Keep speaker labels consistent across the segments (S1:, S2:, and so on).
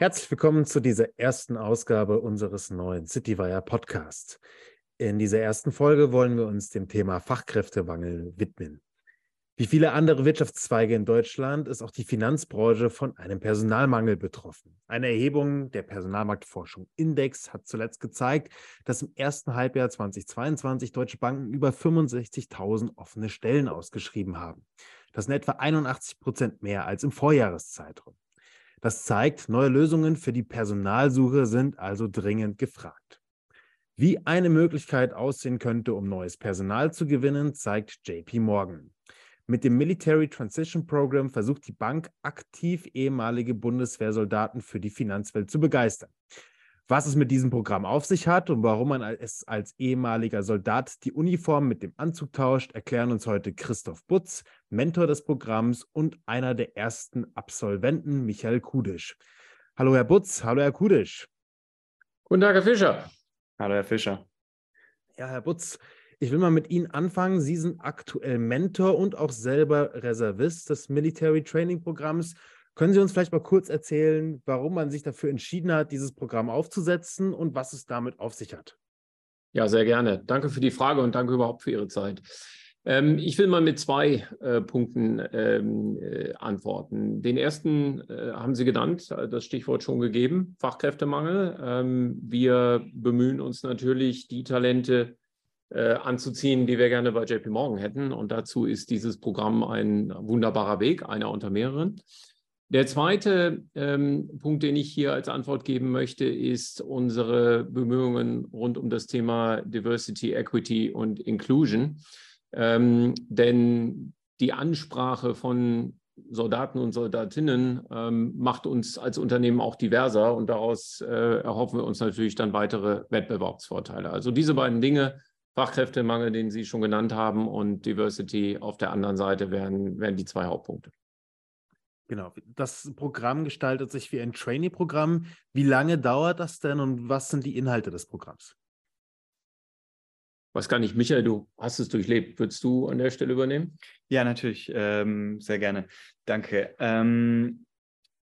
S1: Herzlich willkommen zu dieser ersten Ausgabe unseres neuen Citywire Podcasts. In dieser ersten Folge wollen wir uns dem Thema Fachkräftemangel widmen. Wie viele andere Wirtschaftszweige in Deutschland ist auch die Finanzbranche von einem Personalmangel betroffen. Eine Erhebung der Personalmarktforschung Index hat zuletzt gezeigt, dass im ersten Halbjahr 2022 deutsche Banken über 65.000 offene Stellen ausgeschrieben haben. Das sind etwa 81 Prozent mehr als im Vorjahreszeitraum. Das zeigt, neue Lösungen für die Personalsuche sind also dringend gefragt. Wie eine Möglichkeit aussehen könnte, um neues Personal zu gewinnen, zeigt JP Morgan. Mit dem Military Transition Program versucht die Bank aktiv ehemalige Bundeswehrsoldaten für die Finanzwelt zu begeistern. Was es mit diesem Programm auf sich hat und warum man es als ehemaliger Soldat die Uniform mit dem Anzug tauscht, erklären uns heute Christoph Butz, Mentor des Programms und einer der ersten Absolventen, Michael Kudisch. Hallo Herr Butz, hallo Herr Kudisch.
S2: Guten Tag, Herr Fischer.
S3: Hallo Herr Fischer.
S1: Ja, Herr Butz, ich will mal mit Ihnen anfangen. Sie sind aktuell Mentor und auch selber Reservist des Military Training Programms. Können Sie uns vielleicht mal kurz erzählen, warum man sich dafür entschieden hat, dieses Programm aufzusetzen und was es damit auf sich hat?
S2: Ja, sehr gerne. Danke für die Frage und danke überhaupt für Ihre Zeit. Ähm, ich will mal mit zwei äh, Punkten ähm, äh, antworten. Den ersten äh, haben Sie genannt, äh, das Stichwort schon gegeben, Fachkräftemangel. Ähm, wir bemühen uns natürlich, die Talente äh, anzuziehen, die wir gerne bei JP Morgan hätten. Und dazu ist dieses Programm ein wunderbarer Weg, einer unter mehreren. Der zweite ähm, Punkt, den ich hier als Antwort geben möchte, ist unsere Bemühungen rund um das Thema Diversity, Equity und Inclusion. Ähm, denn die Ansprache von Soldaten und Soldatinnen ähm, macht uns als Unternehmen auch diverser und daraus äh, erhoffen wir uns natürlich dann weitere Wettbewerbsvorteile. Also diese beiden Dinge, Fachkräftemangel, den Sie schon genannt haben, und Diversity auf der anderen Seite wären, wären die zwei Hauptpunkte.
S1: Genau. Das Programm gestaltet sich wie ein Trainee-Programm. Wie lange dauert das denn und was sind die Inhalte des Programms?
S2: Was kann ich, Michael, du hast es durchlebt. Würdest du an der Stelle übernehmen?
S3: Ja, natürlich, ähm, sehr gerne. Danke. Ähm,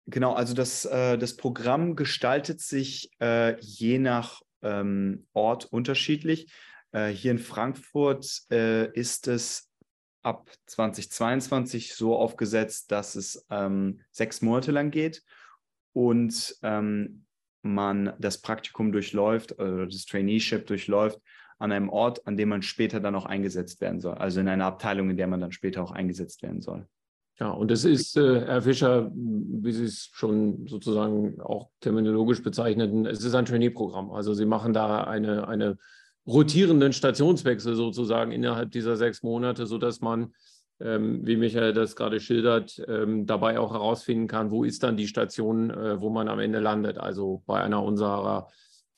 S3: genau, also das, äh, das Programm gestaltet sich äh, je nach ähm, Ort unterschiedlich. Äh, hier in Frankfurt äh, ist es ab 2022 so aufgesetzt, dass es ähm, sechs Monate lang geht und ähm, man das Praktikum durchläuft oder das Traineeship durchläuft an einem Ort, an dem man später dann auch eingesetzt werden soll. Also in einer Abteilung, in der man dann später auch eingesetzt werden soll.
S2: Ja, und das ist, äh, Herr Fischer, wie Sie es schon sozusagen auch terminologisch bezeichneten, es ist ein Trainee-Programm. Also Sie machen da eine, eine rotierenden Stationswechsel sozusagen innerhalb dieser sechs Monate, sodass man, ähm, wie Michael das gerade schildert, ähm, dabei auch herausfinden kann, wo ist dann die Station, äh, wo man am Ende landet. Also bei einer unserer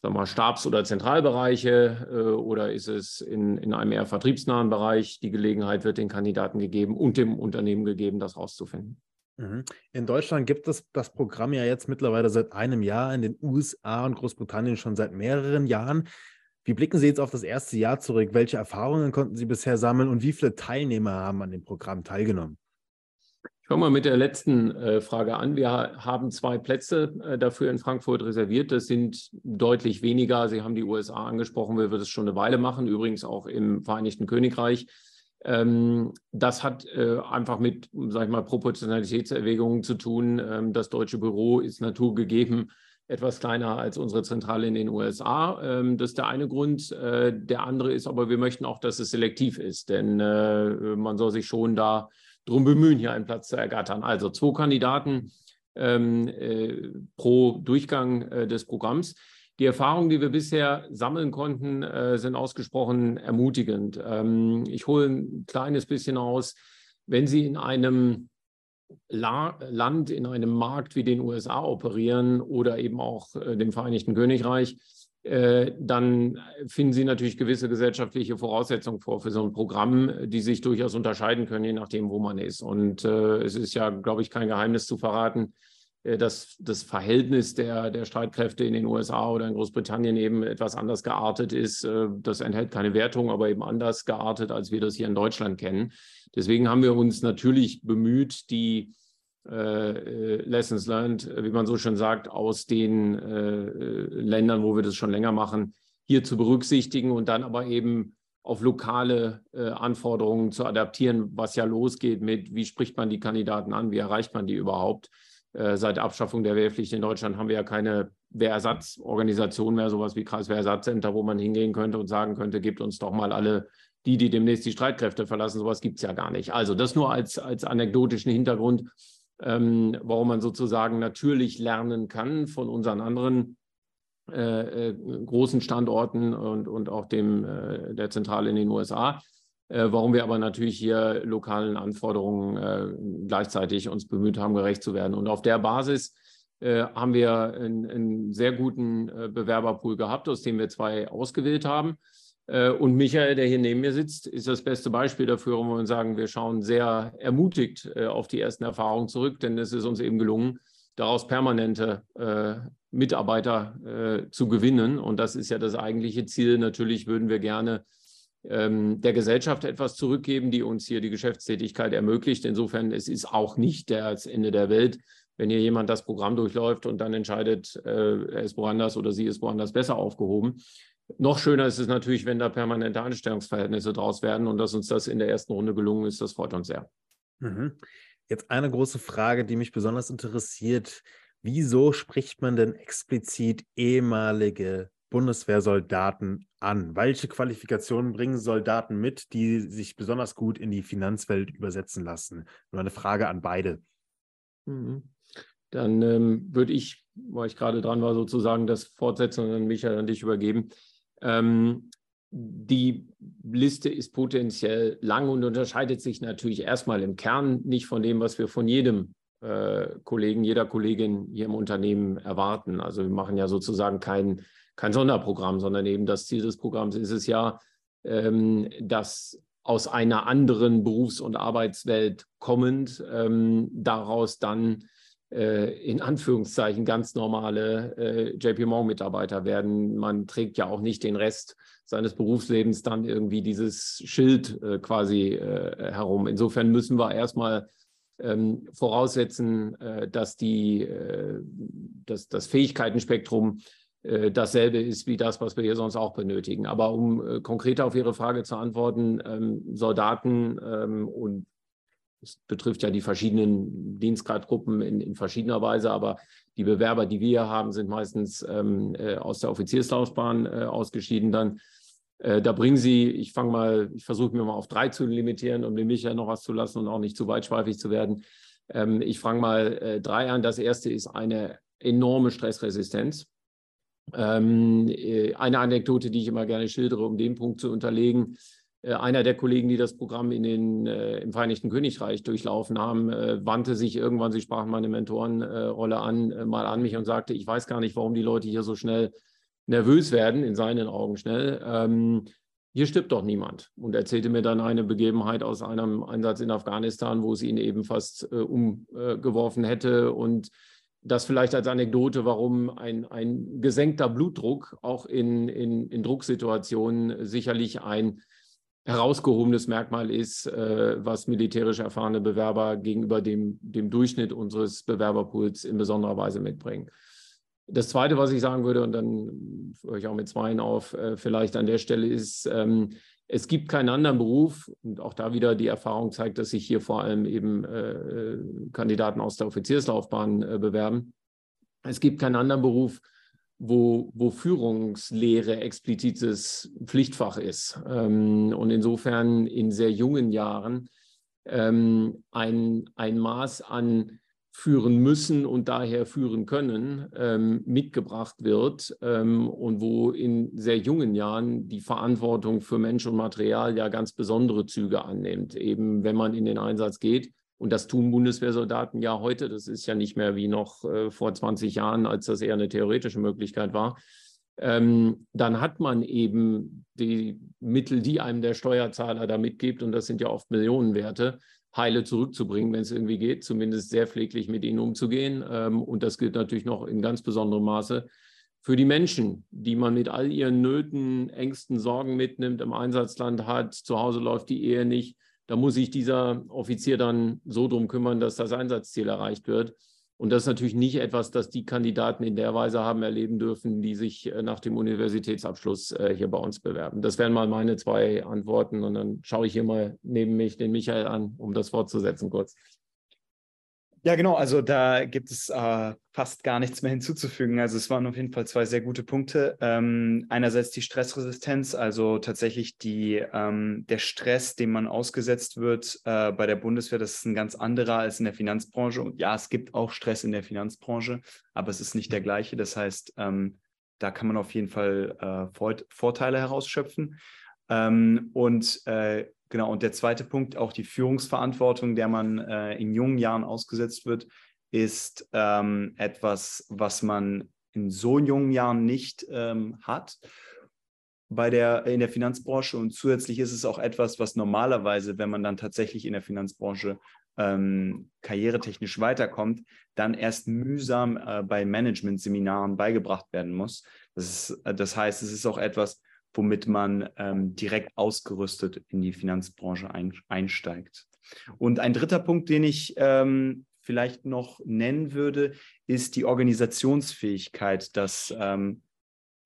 S2: sagen wir, Stabs- oder Zentralbereiche äh, oder ist es in, in einem eher vertriebsnahen Bereich? Die Gelegenheit wird den Kandidaten gegeben und dem Unternehmen gegeben, das herauszufinden.
S1: Mhm. In Deutschland gibt es das Programm ja jetzt mittlerweile seit einem Jahr, in den USA und Großbritannien schon seit mehreren Jahren. Wie blicken Sie jetzt auf das erste Jahr zurück? Welche Erfahrungen konnten Sie bisher sammeln und wie viele Teilnehmer haben an dem Programm teilgenommen?
S2: Ich fange mal mit der letzten äh, Frage an. Wir haben zwei Plätze äh, dafür in Frankfurt reserviert. Das sind deutlich weniger. Sie haben die USA angesprochen. Wir würden es schon eine Weile machen, übrigens auch im Vereinigten Königreich. Ähm, das hat äh, einfach mit, sag ich mal, Proportionalitätserwägungen zu tun. Ähm, das deutsche Büro ist naturgegeben etwas kleiner als unsere Zentrale in den USA. Ähm, das ist der eine Grund. Äh, der andere ist aber, wir möchten auch, dass es selektiv ist, denn äh, man soll sich schon da drum bemühen, hier einen Platz zu ergattern. Also zwei Kandidaten ähm, äh, pro Durchgang des Programms. Die Erfahrungen, die wir bisher sammeln konnten, sind ausgesprochen ermutigend. Ähm, ich hole ein kleines bisschen aus. Wenn Sie in einem La Land in einem Markt wie den USA operieren oder eben auch äh, dem Vereinigten Königreich, äh, dann finden Sie natürlich gewisse gesellschaftliche Voraussetzungen vor für so ein Programm, die sich durchaus unterscheiden können, je nachdem, wo man ist. Und äh, es ist ja, glaube ich, kein Geheimnis zu verraten, äh, dass das Verhältnis der, der Streitkräfte in den USA oder in Großbritannien eben etwas anders geartet ist. Äh, das enthält keine Wertung, aber eben anders geartet, als wir das hier in Deutschland kennen. Deswegen haben wir uns natürlich bemüht, die äh, Lessons learned, wie man so schön sagt, aus den äh, Ländern, wo wir das schon länger machen, hier zu berücksichtigen und dann aber eben auf lokale äh, Anforderungen zu adaptieren, was ja losgeht mit, wie spricht man die Kandidaten an, wie erreicht man die überhaupt. Äh, seit Abschaffung der Wehrpflicht in Deutschland haben wir ja keine Wehrersatzorganisation mehr, sowas wie Kreiswehrersatzzentrum, wo man hingehen könnte und sagen könnte, gebt uns doch mal alle die, die demnächst die Streitkräfte verlassen. Sowas gibt es ja gar nicht. Also das nur als, als anekdotischen Hintergrund, ähm, warum man sozusagen natürlich lernen kann von unseren anderen äh, äh, großen Standorten und, und auch dem, äh, der Zentrale in den USA. Äh, warum wir aber natürlich hier lokalen Anforderungen äh, gleichzeitig uns bemüht haben, gerecht zu werden. Und auf der Basis äh, haben wir einen, einen sehr guten Bewerberpool gehabt, aus dem wir zwei ausgewählt haben. Und Michael, der hier neben mir sitzt, ist das beste Beispiel dafür, wo wir sagen, wir schauen sehr ermutigt auf die ersten Erfahrungen zurück, denn es ist uns eben gelungen, daraus permanente äh, Mitarbeiter äh, zu gewinnen. Und das ist ja das eigentliche Ziel. Natürlich würden wir gerne ähm, der Gesellschaft etwas zurückgeben, die uns hier die Geschäftstätigkeit ermöglicht. Insofern, es ist auch nicht das Ende der Welt, wenn hier jemand das Programm durchläuft und dann entscheidet, äh, er ist woanders oder sie ist woanders besser aufgehoben. Noch schöner ist es natürlich, wenn da permanente Anstellungsverhältnisse draus werden und dass uns das in der ersten Runde gelungen ist. Das freut uns sehr.
S1: Mhm. Jetzt eine große Frage, die mich besonders interessiert. Wieso spricht man denn explizit ehemalige Bundeswehrsoldaten an? Welche Qualifikationen bringen Soldaten mit, die sich besonders gut in die Finanzwelt übersetzen lassen? Nur eine Frage an beide.
S2: Mhm. Dann ähm, würde ich, weil ich gerade dran war, sozusagen das fortsetzen und dann Michael an dich übergeben. Ähm, die Liste ist potenziell lang und unterscheidet sich natürlich erstmal im Kern nicht von dem, was wir von jedem äh, Kollegen, jeder Kollegin hier im Unternehmen erwarten. Also wir machen ja sozusagen kein, kein Sonderprogramm, sondern eben das Ziel des Programms ist es ja, ähm, dass aus einer anderen Berufs- und Arbeitswelt kommend ähm, daraus dann in Anführungszeichen ganz normale äh, JP Morgan-Mitarbeiter werden. Man trägt ja auch nicht den Rest seines Berufslebens dann irgendwie dieses Schild äh, quasi äh, herum. Insofern müssen wir erstmal ähm, voraussetzen, äh, dass die, äh, dass das Fähigkeitenspektrum dasselbe ist wie das, was wir hier sonst auch benötigen. Aber um konkreter auf Ihre Frage zu antworten, ähm, Soldaten ähm, und es betrifft ja die verschiedenen Dienstgradgruppen in, in, verschiedener Weise, aber die Bewerber, die wir haben, sind meistens ähm, äh, aus der Offizierslaufbahn äh, ausgeschieden dann. Äh, da bringen Sie, ich fange mal, ich versuche mir mal auf drei zu limitieren, um dem Michael noch was zu lassen und auch nicht zu weitschweifig zu werden. Ähm, ich fange mal äh, drei an. Das erste ist eine enorme Stressresistenz. Ähm, äh, eine Anekdote, die ich immer gerne schildere, um den Punkt zu unterlegen. Äh, einer der Kollegen, die das Programm in den, äh, im Vereinigten Königreich durchlaufen haben, äh, wandte sich irgendwann, Sie sprachen meine Mentorenrolle an, mal an mich und sagte, ich weiß gar nicht, warum die Leute hier so schnell nervös werden, in seinen Augen schnell. Ähm, hier stirbt doch niemand. Und erzählte mir dann eine Begebenheit aus einem Einsatz in Afghanistan, wo es ihn eben fast äh, umgeworfen hätte. Und das vielleicht als Anekdote, warum ein, ein gesenkter Blutdruck auch in, in, in Drucksituationen sicherlich ein herausgehobenes Merkmal ist, äh, was militärisch erfahrene Bewerber gegenüber dem, dem Durchschnitt unseres Bewerberpools in besonderer Weise mitbringen. Das Zweite, was ich sagen würde, und dann höre ich auch mit Zweien auf, äh, vielleicht an der Stelle ist, ähm, es gibt keinen anderen Beruf, und auch da wieder die Erfahrung zeigt, dass sich hier vor allem eben äh, Kandidaten aus der Offizierslaufbahn äh, bewerben. Es gibt keinen anderen Beruf, wo, wo Führungslehre explizites Pflichtfach ist. Ähm, und insofern in sehr jungen Jahren ähm, ein, ein Maß an führen müssen und daher führen können, ähm, mitgebracht wird ähm, und wo in sehr jungen Jahren die Verantwortung für Mensch und Material ja ganz besondere Züge annimmt, eben wenn man in den Einsatz geht. Und das tun Bundeswehrsoldaten ja heute. Das ist ja nicht mehr wie noch äh, vor 20 Jahren, als das eher eine theoretische Möglichkeit war. Ähm, dann hat man eben die Mittel, die einem der Steuerzahler da mitgibt, und das sind ja oft Millionenwerte, heile zurückzubringen, wenn es irgendwie geht, zumindest sehr pfleglich mit ihnen umzugehen. Ähm, und das gilt natürlich noch in ganz besonderem Maße für die Menschen, die man mit all ihren Nöten, Ängsten, Sorgen mitnimmt, im Einsatzland hat, zu Hause läuft die Ehe nicht, da muss sich dieser Offizier dann so drum kümmern, dass das Einsatzziel erreicht wird. Und das ist natürlich nicht etwas, das die Kandidaten in der Weise haben erleben dürfen, die sich äh, nach dem Universitätsabschluss äh, hier bei uns bewerben. Das wären mal meine zwei Antworten. Und dann schaue ich hier mal neben mich den Michael an, um das fortzusetzen kurz.
S3: Ja, genau. Also da gibt es äh, fast gar nichts mehr hinzuzufügen. Also es waren auf jeden Fall zwei sehr gute Punkte. Ähm, einerseits die Stressresistenz, also tatsächlich die, ähm, der Stress, dem man ausgesetzt wird äh, bei der Bundeswehr, das ist ein ganz anderer als in der Finanzbranche. Und ja, es gibt auch Stress in der Finanzbranche, aber es ist nicht der gleiche. Das heißt, ähm, da kann man auf jeden Fall äh, Vorteile herausschöpfen. Ähm, und äh, Genau, und der zweite Punkt, auch die Führungsverantwortung, der man äh, in jungen Jahren ausgesetzt wird, ist ähm, etwas, was man in so jungen Jahren nicht ähm, hat bei der, in der Finanzbranche. Und zusätzlich ist es auch etwas, was normalerweise, wenn man dann tatsächlich in der Finanzbranche ähm, karrieretechnisch weiterkommt, dann erst mühsam äh, bei Management-Seminaren beigebracht werden muss. Das, ist, äh, das heißt, es ist auch etwas, womit man ähm, direkt ausgerüstet in die Finanzbranche ein, einsteigt. Und ein dritter Punkt, den ich ähm, vielleicht noch nennen würde, ist die Organisationsfähigkeit, das, ähm,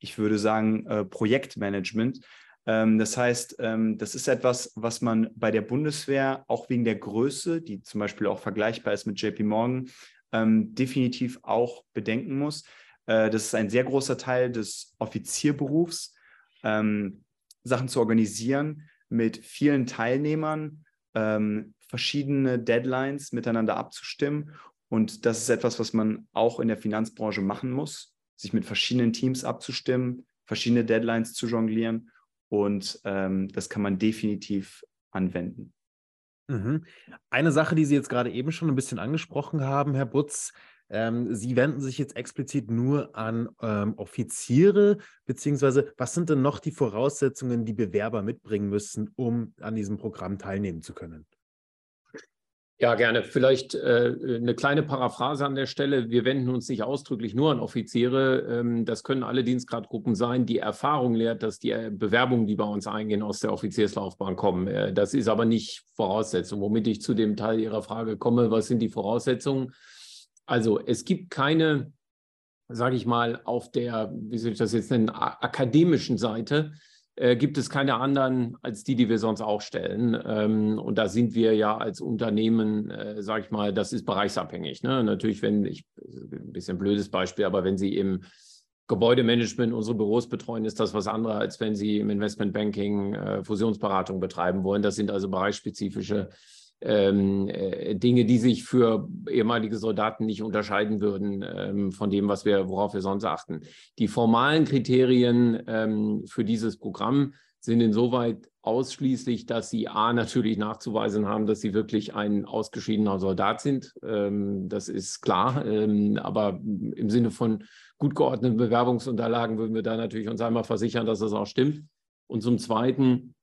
S3: ich würde sagen, äh, Projektmanagement. Ähm, das heißt, ähm, das ist etwas, was man bei der Bundeswehr auch wegen der Größe, die zum Beispiel auch vergleichbar ist mit JP Morgan, ähm, definitiv auch bedenken muss. Äh, das ist ein sehr großer Teil des Offizierberufs ähm, Sachen zu organisieren mit vielen Teilnehmern, ähm, verschiedene Deadlines miteinander abzustimmen. Und das ist etwas, was man auch in der Finanzbranche machen muss, sich mit verschiedenen Teams abzustimmen, verschiedene Deadlines zu jonglieren. Und ähm, das kann man definitiv anwenden.
S1: Mhm. Eine Sache, die Sie jetzt gerade eben schon ein bisschen angesprochen haben, Herr Butz, ähm, Sie wenden sich jetzt explizit nur an ähm, Offiziere, beziehungsweise was sind denn noch die Voraussetzungen, die Bewerber mitbringen müssen, um an diesem Programm teilnehmen zu können?
S2: Ja, gerne. Vielleicht äh, eine kleine Paraphrase an der Stelle. Wir wenden uns nicht ausdrücklich nur an Offiziere. Ähm, das können alle Dienstgradgruppen sein. Die Erfahrung lehrt, dass die äh, Bewerbungen, die bei uns eingehen, aus der Offizierslaufbahn kommen. Äh, das ist aber nicht Voraussetzung. Womit ich zu dem Teil Ihrer Frage komme, was sind die Voraussetzungen? Also es gibt keine, sage ich mal, auf der, wie soll ich das jetzt nennen, akademischen Seite, äh, gibt es keine anderen als die, die wir sonst auch stellen. Ähm, und da sind wir ja als Unternehmen, äh, sage ich mal, das ist bereichsabhängig. Ne? Natürlich, wenn ich, ein bisschen blödes Beispiel, aber wenn Sie im Gebäudemanagement unsere Büros betreuen, ist das was anderes, als wenn Sie im Investmentbanking äh, Fusionsberatung betreiben wollen. Das sind also bereichsspezifische ähm, äh, Dinge, die sich für ehemalige Soldaten nicht unterscheiden würden ähm, von dem, was wir, worauf wir sonst achten. Die formalen Kriterien ähm, für dieses Programm sind insoweit ausschließlich, dass sie A natürlich nachzuweisen haben, dass sie wirklich ein ausgeschiedener Soldat sind. Ähm, das ist klar. Ähm, aber im Sinne von gut geordneten Bewerbungsunterlagen würden wir da natürlich uns einmal versichern, dass das auch stimmt. Und zum Zweiten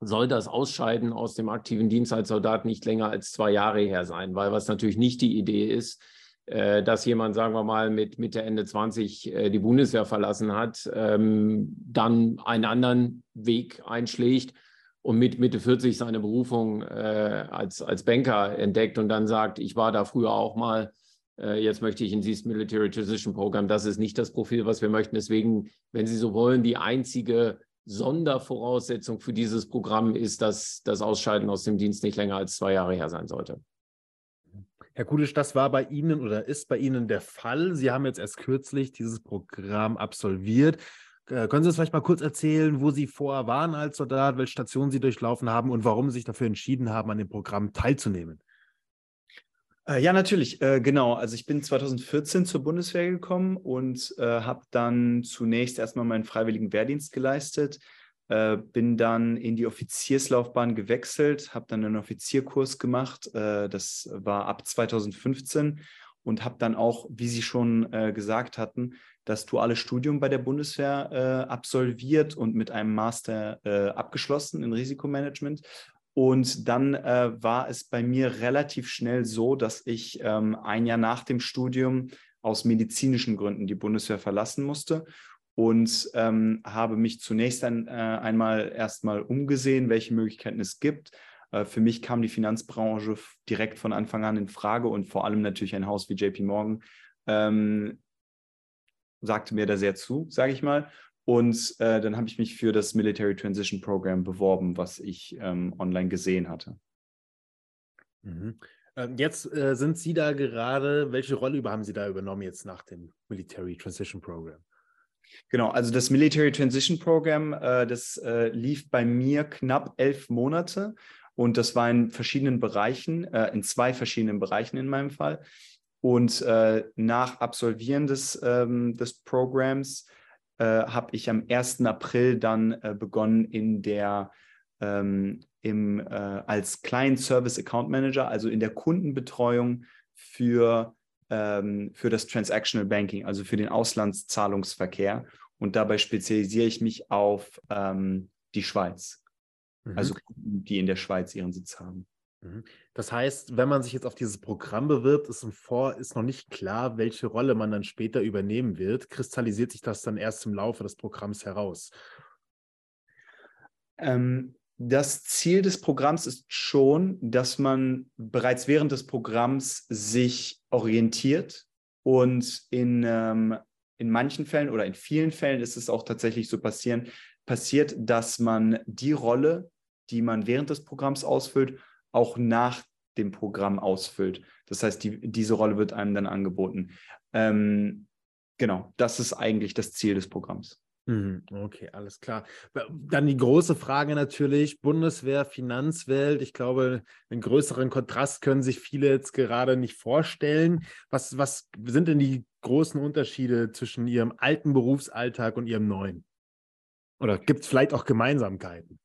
S2: soll das Ausscheiden aus dem aktiven Dienst als Soldat nicht länger als zwei Jahre her sein, weil was natürlich nicht die Idee ist, äh, dass jemand, sagen wir mal, mit Mitte, Ende 20 äh, die Bundeswehr verlassen hat, ähm, dann einen anderen Weg einschlägt und mit Mitte 40 seine Berufung äh, als, als Banker entdeckt und dann sagt, ich war da früher auch mal, jetzt möchte ich in dieses Military Transition Program. Das ist nicht das Profil, was wir möchten. Deswegen, wenn Sie so wollen, die einzige Sondervoraussetzung für dieses Programm ist, dass das Ausscheiden aus dem Dienst nicht länger als zwei Jahre her sein sollte.
S1: Herr Kudisch, das war bei Ihnen oder ist bei Ihnen der Fall. Sie haben jetzt erst kürzlich dieses Programm absolviert. Äh, können Sie uns vielleicht mal kurz erzählen, wo Sie vorher waren als Soldat, welche Stationen Sie durchlaufen haben und warum Sie sich dafür entschieden haben, an dem Programm teilzunehmen?
S3: Äh, ja, natürlich, äh, genau. Also ich bin 2014 zur Bundeswehr gekommen und äh, habe dann zunächst erstmal meinen freiwilligen Wehrdienst geleistet, äh, bin dann in die Offizierslaufbahn gewechselt, habe dann einen Offizierkurs gemacht. Äh, das war ab 2015 und habe dann auch, wie Sie schon äh, gesagt hatten, das duale Studium bei der Bundeswehr absolviert und mit einem Master abgeschlossen in Risikomanagement und dann äh, war es bei mir relativ schnell so, dass ich ähm, ein Jahr nach dem Studium aus medizinischen Gründen die Bundeswehr verlassen musste und ähm, habe mich zunächst ein, äh, einmal erstmal umgesehen, welche Möglichkeiten es gibt. Äh, für mich kam die Finanzbranche direkt von Anfang an in Frage und vor allem natürlich ein Haus wie JP Morgan ähm, sagte mir da sehr zu, sage ich mal. Und äh, dann habe ich mich für das Military Transition Program beworben, was ich ähm, online gesehen hatte.
S1: Mhm. Ähm, jetzt äh, sind Sie da gerade, welche Rolle haben Sie da übernommen jetzt nach dem Military Transition Program?
S3: Genau, also das Military Transition Program, äh, das äh, lief bei mir knapp elf Monate und das war in verschiedenen Bereichen, äh, in zwei verschiedenen Bereichen in meinem Fall. Und äh, nach Absolvieren des, ähm, des Programms äh, habe ich am 1. April dann äh, begonnen in der ähm, im, äh, als Client Service Account Manager, also in der Kundenbetreuung für, ähm, für das Transactional Banking, also für den Auslandszahlungsverkehr. Und dabei spezialisiere ich mich auf ähm, die Schweiz, mhm. also Kunden, die in der Schweiz ihren Sitz haben.
S1: Mhm. Das heißt, wenn man sich jetzt auf dieses Programm bewirbt, ist, Vor ist noch nicht klar, welche Rolle man dann später übernehmen wird. Kristallisiert sich das dann erst im Laufe des Programms heraus?
S3: Ähm, das Ziel des Programms ist schon, dass man bereits während des Programms sich orientiert und in, ähm, in manchen Fällen oder in vielen Fällen ist es auch tatsächlich so passieren, passiert, dass man die Rolle, die man während des Programms ausfüllt, auch nach dem Programm ausfüllt. Das heißt, die, diese Rolle wird einem dann angeboten. Ähm, genau, das ist eigentlich das Ziel des Programms.
S1: Mhm, okay, alles klar. Dann die große Frage natürlich, Bundeswehr, Finanzwelt. Ich glaube, einen größeren Kontrast können sich viele jetzt gerade nicht vorstellen. Was, was sind denn die großen Unterschiede zwischen Ihrem alten Berufsalltag und Ihrem neuen? Oder gibt es vielleicht auch Gemeinsamkeiten?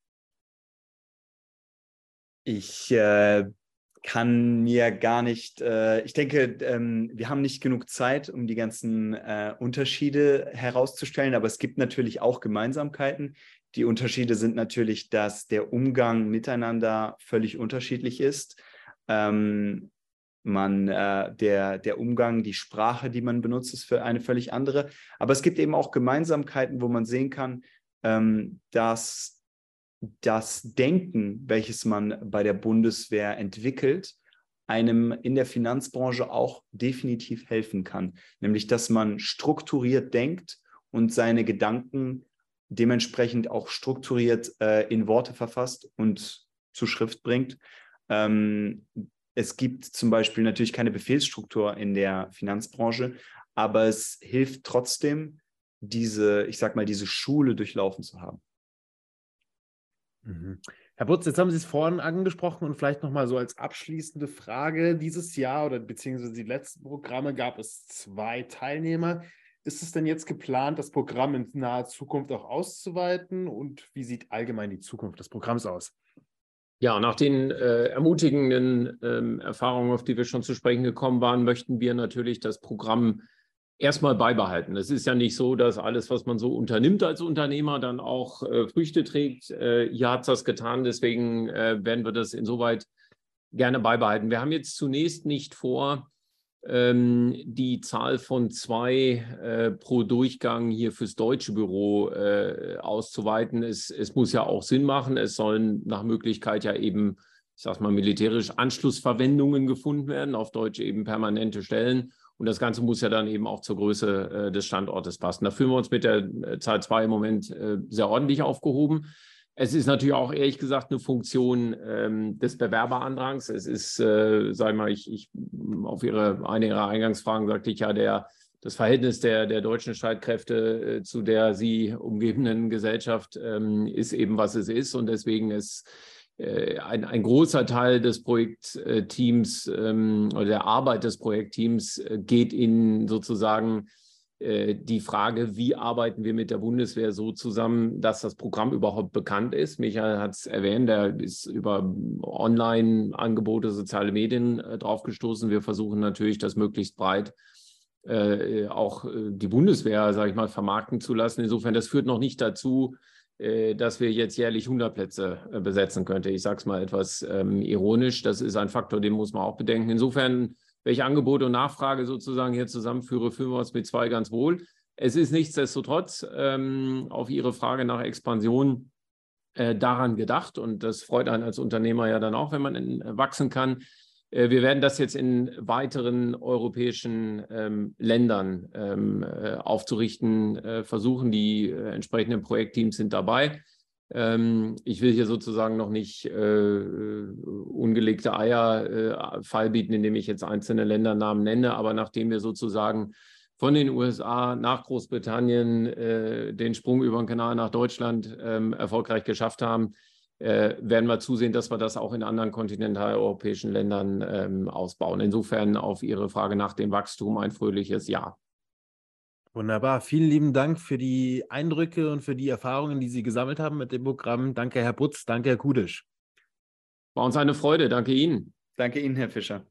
S3: Ich äh, kann mir gar nicht, äh, ich denke, ähm, wir haben nicht genug Zeit, um die ganzen äh, Unterschiede herauszustellen, aber es gibt natürlich auch Gemeinsamkeiten. Die Unterschiede sind natürlich, dass der Umgang miteinander völlig unterschiedlich ist. Ähm, man, äh, der, der Umgang, die Sprache, die man benutzt, ist für eine völlig andere. Aber es gibt eben auch Gemeinsamkeiten, wo man sehen kann, ähm, dass das Denken, welches man bei der Bundeswehr entwickelt, einem in der Finanzbranche auch definitiv helfen kann. Nämlich, dass man strukturiert denkt und seine Gedanken dementsprechend auch strukturiert äh, in Worte verfasst und zu Schrift bringt. Ähm, es gibt zum Beispiel natürlich keine Befehlsstruktur in der Finanzbranche, aber es hilft trotzdem, diese, ich sag mal, diese Schule durchlaufen zu haben.
S1: Mhm. Herr Butz, jetzt haben Sie es vorhin angesprochen und vielleicht nochmal so als abschließende Frage. Dieses Jahr oder beziehungsweise die letzten Programme gab es zwei Teilnehmer. Ist es denn jetzt geplant, das Programm in naher Zukunft auch auszuweiten? Und wie sieht allgemein die Zukunft des Programms aus?
S2: Ja, nach den äh, ermutigenden ähm, Erfahrungen, auf die wir schon zu sprechen gekommen waren, möchten wir natürlich das Programm erstmal beibehalten. Es ist ja nicht so, dass alles, was man so unternimmt als Unternehmer, dann auch äh, Früchte trägt. Äh, hier hat es das getan, deswegen äh, werden wir das insoweit gerne beibehalten. Wir haben jetzt zunächst nicht vor, ähm, die Zahl von zwei äh, pro Durchgang hier fürs deutsche Büro äh, auszuweiten. Es, es muss ja auch Sinn machen. Es sollen nach Möglichkeit ja eben, ich sage mal, militärisch Anschlussverwendungen gefunden werden, auf Deutsch eben permanente Stellen. Und das Ganze muss ja dann eben auch zur Größe äh, des Standortes passen. Da fühlen wir uns mit der äh, Zahl 2 im Moment äh, sehr ordentlich aufgehoben. Es ist natürlich auch ehrlich gesagt eine Funktion ähm, des Bewerberandrangs. Es ist, äh, sag mal, ich, ich auf Ihre eine Ihrer Eingangsfragen sagte ich ja, der, das Verhältnis der, der deutschen Streitkräfte äh, zu der sie umgebenden Gesellschaft ähm, ist eben, was es ist. Und deswegen ist ein, ein, großer Teil des Projektteams ähm, oder der Arbeit des Projektteams äh, geht in sozusagen äh, die Frage, wie arbeiten wir mit der Bundeswehr so zusammen, dass das Programm überhaupt bekannt ist. Michael hat es erwähnt, er ist über Online-Angebote, soziale Medien äh, draufgestoßen. Wir versuchen natürlich, das möglichst breit äh, auch die Bundeswehr, sage ich mal, vermarkten zu lassen. Insofern, das führt noch nicht dazu, äh, dass wir jetzt jährlich 100 Plätze äh, besetzen könnte. Ich sage es mal etwas ähm, ironisch. Das ist ein Faktor, den muss man auch bedenken. Insofern, welche Angebote und Nachfrage sozusagen hier zusammenführe, fühlen wir uns mit zwei ganz wohl. Es ist nichtsdestotrotz ähm, auf Ihre Frage nach Expansion äh, daran gedacht und das freut einen als Unternehmer ja dann auch, wenn man äh, wachsen kann. Äh, wir werden das jetzt in weiteren europäischen ähm, Ländern ähm, äh, aufzurichten äh, versuchen. Die äh, entsprechenden Projektteams sind dabei. Ähm, ich will hier sozusagen noch nicht ungelegte Eier Fall bieten, indem ich jetzt einzelne Ländernamen nenne, aber nachdem wir sozusagen von den USA nach Großbritannien äh, den Sprung über den Kanal nach Deutschland ähm, erfolgreich geschafft haben, äh, werden wir zusehen, dass wir das auch in anderen kontinentaleuropäischen Ländern ähm, ausbauen. Insofern auf Ihre Frage nach dem Wachstum ein fröhliches Ja.
S1: Wunderbar. Vielen lieben Dank für die Eindrücke und für die Erfahrungen, die Sie gesammelt haben mit dem Programm. Danke, Herr Butz. Danke, Herr Kudisch.
S2: War uns eine Freude. Danke Ihnen.
S3: Danke Ihnen, Herr Fischer.